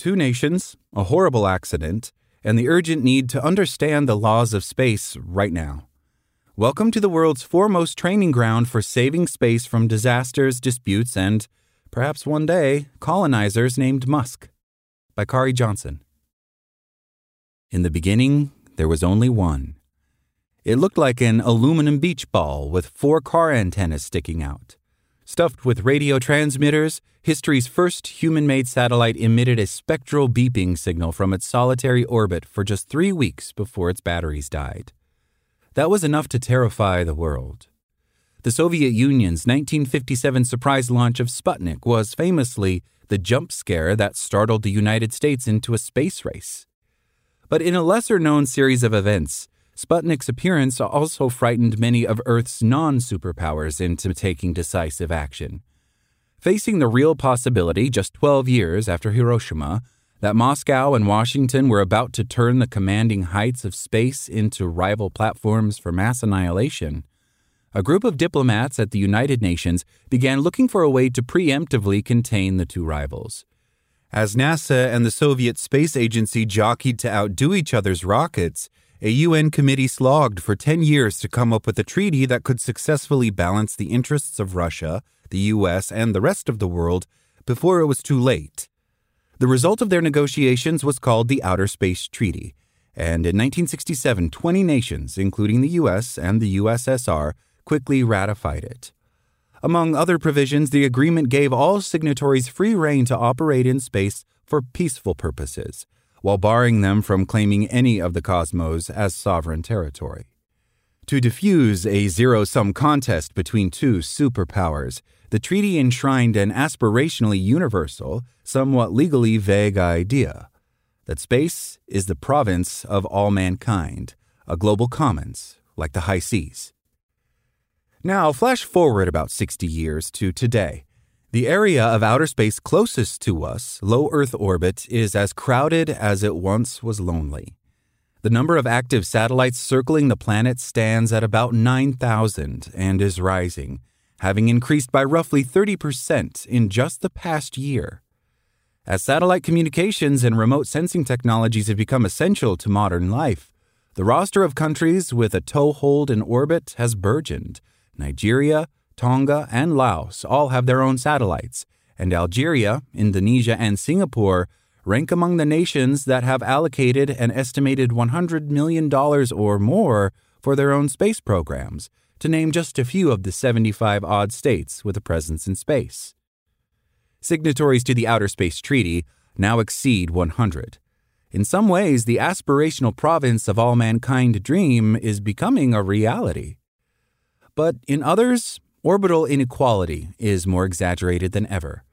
Two nations, a horrible accident, and the urgent need to understand the laws of space right now. Welcome to the world's foremost training ground for saving space from disasters, disputes, and, perhaps one day, colonizers named Musk. By Khari Johnson. In the beginning, there was only one. It looked like an aluminum beach ball with four car antennas sticking out. Stuffed with radio transmitters, history's first human made satellite emitted a spectral beeping signal from its solitary orbit for just three weeks before its batteries died. That was enough to terrify the world. The Soviet Union's 1957 surprise launch of Sputnik was famously the jump scare that startled the United States into a space race. But in a lesser known series of events, Sputnik's appearance also frightened many of Earth's non superpowers into taking decisive action. Facing the real possibility, just 12 years after Hiroshima, that Moscow and Washington were about to turn the commanding heights of space into rival platforms for mass annihilation, a group of diplomats at the United Nations began looking for a way to preemptively contain the two rivals. As NASA and the Soviet Space Agency jockeyed to outdo each other's rockets, a UN committee slogged for 10 years to come up with a treaty that could successfully balance the interests of Russia, the US, and the rest of the world before it was too late. The result of their negotiations was called the Outer Space Treaty, and in 1967, 20 nations, including the US and the USSR, quickly ratified it. Among other provisions, the agreement gave all signatories free rein to operate in space for peaceful purposes while barring them from claiming any of the cosmos as sovereign territory. To diffuse a zero sum contest between two superpowers, the treaty enshrined an aspirationally universal, somewhat legally vague idea that space is the province of all mankind, a global commons, like the high seas. Now, flash forward about 60 years to today. The area of outer space closest to us, low Earth orbit, is as crowded as it once was lonely. The number of active satellites circling the planet stands at about 9,000 and is rising, having increased by roughly 30% in just the past year. As satellite communications and remote sensing technologies have become essential to modern life, the roster of countries with a toehold in orbit has burgeoned. Nigeria, Tonga, and Laos all have their own satellites, and Algeria, Indonesia, and Singapore rank among the nations that have allocated an estimated $100 million or more for their own space programs, to name just a few of the 75 odd states with a presence in space. Signatories to the Outer Space Treaty now exceed 100. In some ways, the aspirational province of all mankind dream is becoming a reality. But in others, orbital inequality is more exaggerated than ever.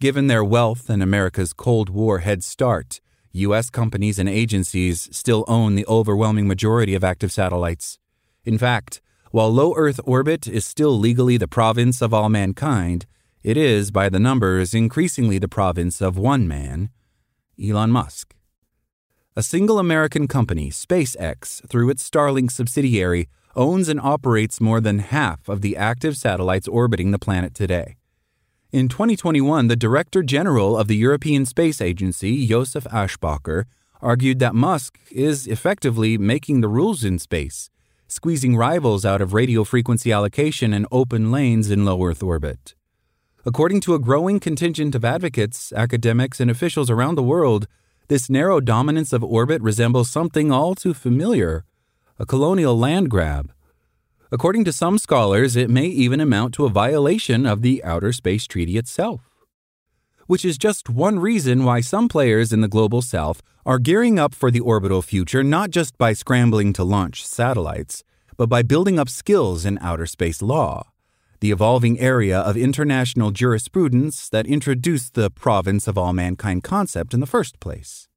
Given their wealth and America's Cold War head start, U.S. companies and agencies still own the overwhelming majority of active satellites. In fact, while low Earth orbit is still legally the province of all mankind, it is, by the numbers, increasingly the province of one man, Elon Musk. A single American company, SpaceX, through its Starlink subsidiary, owns and operates more than half of the active satellites orbiting the planet today. In 2021, the Director General of the European Space Agency, Josef Aschbacher, argued that Musk is effectively making the rules in space, squeezing rivals out of radio frequency allocation and open lanes in low Earth orbit. According to a growing contingent of advocates, academics, and officials around the world, this narrow dominance of orbit resembles something all too familiar a colonial land grab. According to some scholars, it may even amount to a violation of the Outer Space Treaty itself. Which is just one reason why some players in the global south are gearing up for the orbital future not just by scrambling to launch satellites, but by building up skills in outer space law, the evolving area of international jurisprudence that introduced the province of all mankind concept in the first place.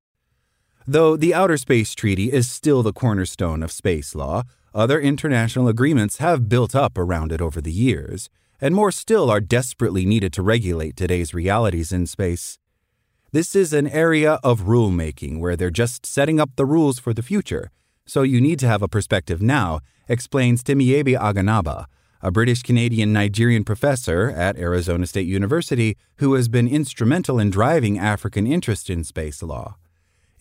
Though the Outer Space Treaty is still the cornerstone of space law, other international agreements have built up around it over the years, and more still are desperately needed to regulate today's realities in space. This is an area of rulemaking where they're just setting up the rules for the future, so you need to have a perspective now, explains Timiebi Aganaba, a British Canadian Nigerian professor at Arizona State University who has been instrumental in driving African interest in space law.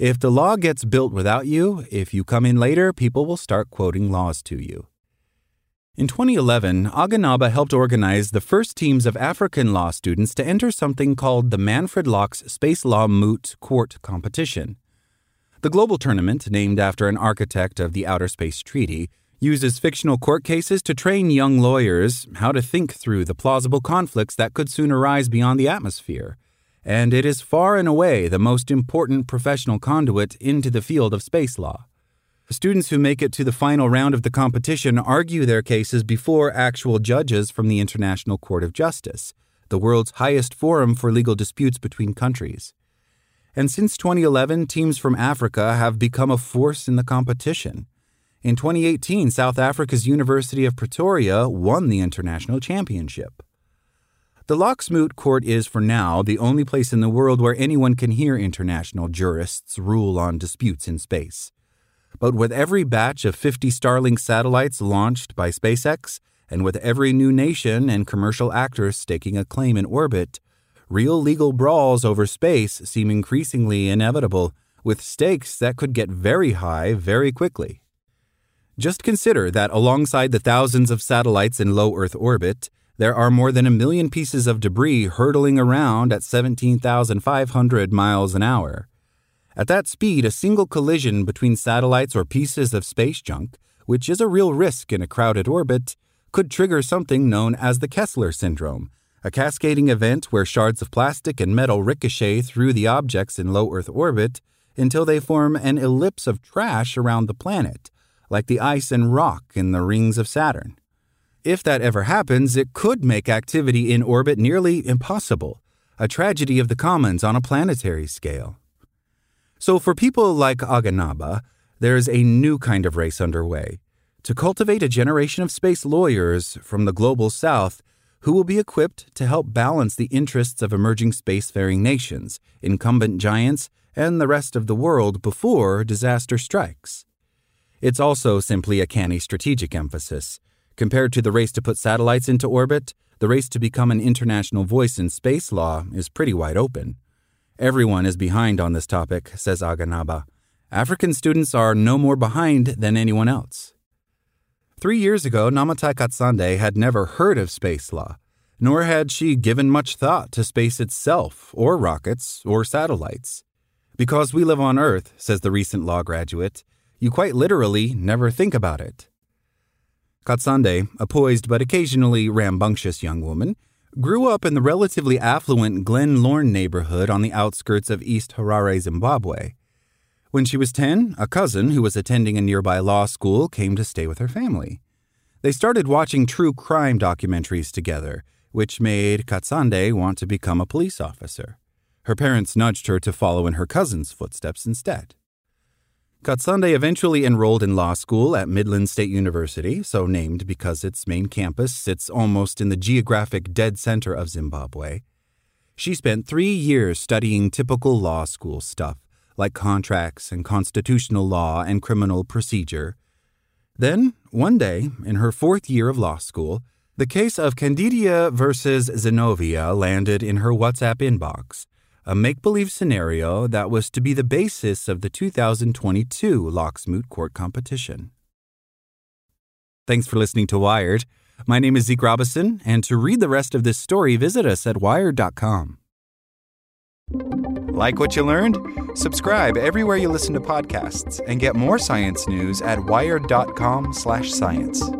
If the law gets built without you, if you come in later, people will start quoting laws to you. In 2011, Aganaba helped organize the first teams of African law students to enter something called the Manfred Lachs Space Law Moot Court Competition. The global tournament, named after an architect of the Outer Space Treaty, uses fictional court cases to train young lawyers how to think through the plausible conflicts that could soon arise beyond the atmosphere and it is far and away the most important professional conduit into the field of space law. Students who make it to the final round of the competition argue their cases before actual judges from the International Court of Justice, the world's highest forum for legal disputes between countries. And since 2011, teams from Africa have become a force in the competition. In 2018, South Africa's University of Pretoria won the international championship. The Lachs Moot Court is, for now, the only place in the world where anyone can hear international jurists rule on disputes in space. But with every batch of 50 Starlink satellites launched by SpaceX, and with every new nation and commercial actor staking a claim in orbit, real legal brawls over space seem increasingly inevitable, with stakes that could get very high very quickly. Just consider that alongside the thousands of satellites in low Earth orbit, there are more than a million pieces of debris hurtling around at 17,500 miles an hour. At that speed, a single collision between satellites or pieces of space junk, which is a real risk in a crowded orbit, could trigger something known as the Kessler syndrome, a cascading event where shards of plastic and metal ricochet through the objects in low Earth orbit until they form an ellipse of trash around the planet, like the ice and rock in the rings of Saturn. If that ever happens, it could make activity in orbit nearly impossible, a tragedy of the commons on a planetary scale. So, for people like Aganaba, there is a new kind of race underway to cultivate a generation of space lawyers from the global south who will be equipped to help balance the interests of emerging spacefaring nations, incumbent giants, and the rest of the world before disaster strikes. It's also simply a canny strategic emphasis Compared to the race to put satellites into orbit, the race to become an international voice in space law is pretty wide open. Everyone is behind on this topic, says Aganaba. African students are no more behind than anyone else. Three years ago, Namatai Katsande had never heard of space law, nor had she given much thought to space itself, or rockets, or satellites. Because we live on Earth, says the recent law graduate, you quite literally never think about it. Katsande, a poised but occasionally rambunctious young woman, grew up in the relatively affluent Glen Lorne neighborhood on the outskirts of East Harare, Zimbabwe. When she was 10, a cousin who was attending a nearby law school came to stay with her family. They started watching true crime documentaries together, which made Katsande want to become a police officer. Her parents nudged her to follow in her cousin's footsteps instead. Katsande eventually enrolled in law school at Midlands State University, so named because its main campus sits almost in the geographic dead center of Zimbabwe. She spent three years studying typical law school stuff, like contracts and constitutional law and criminal procedure. Then, one day, in her fourth year of law school, The case of Candidia versus Zenovia landed in her WhatsApp inbox, a make believe scenario that was to be the basis of the 2022 Lachs Moot Court competition. Thanks for listening to Wired. My name is Zeke Robison, and to read the rest of this story, visit us at wired.com. Like what you learned? Subscribe everywhere you listen to podcasts and get more science news at wired.com/science.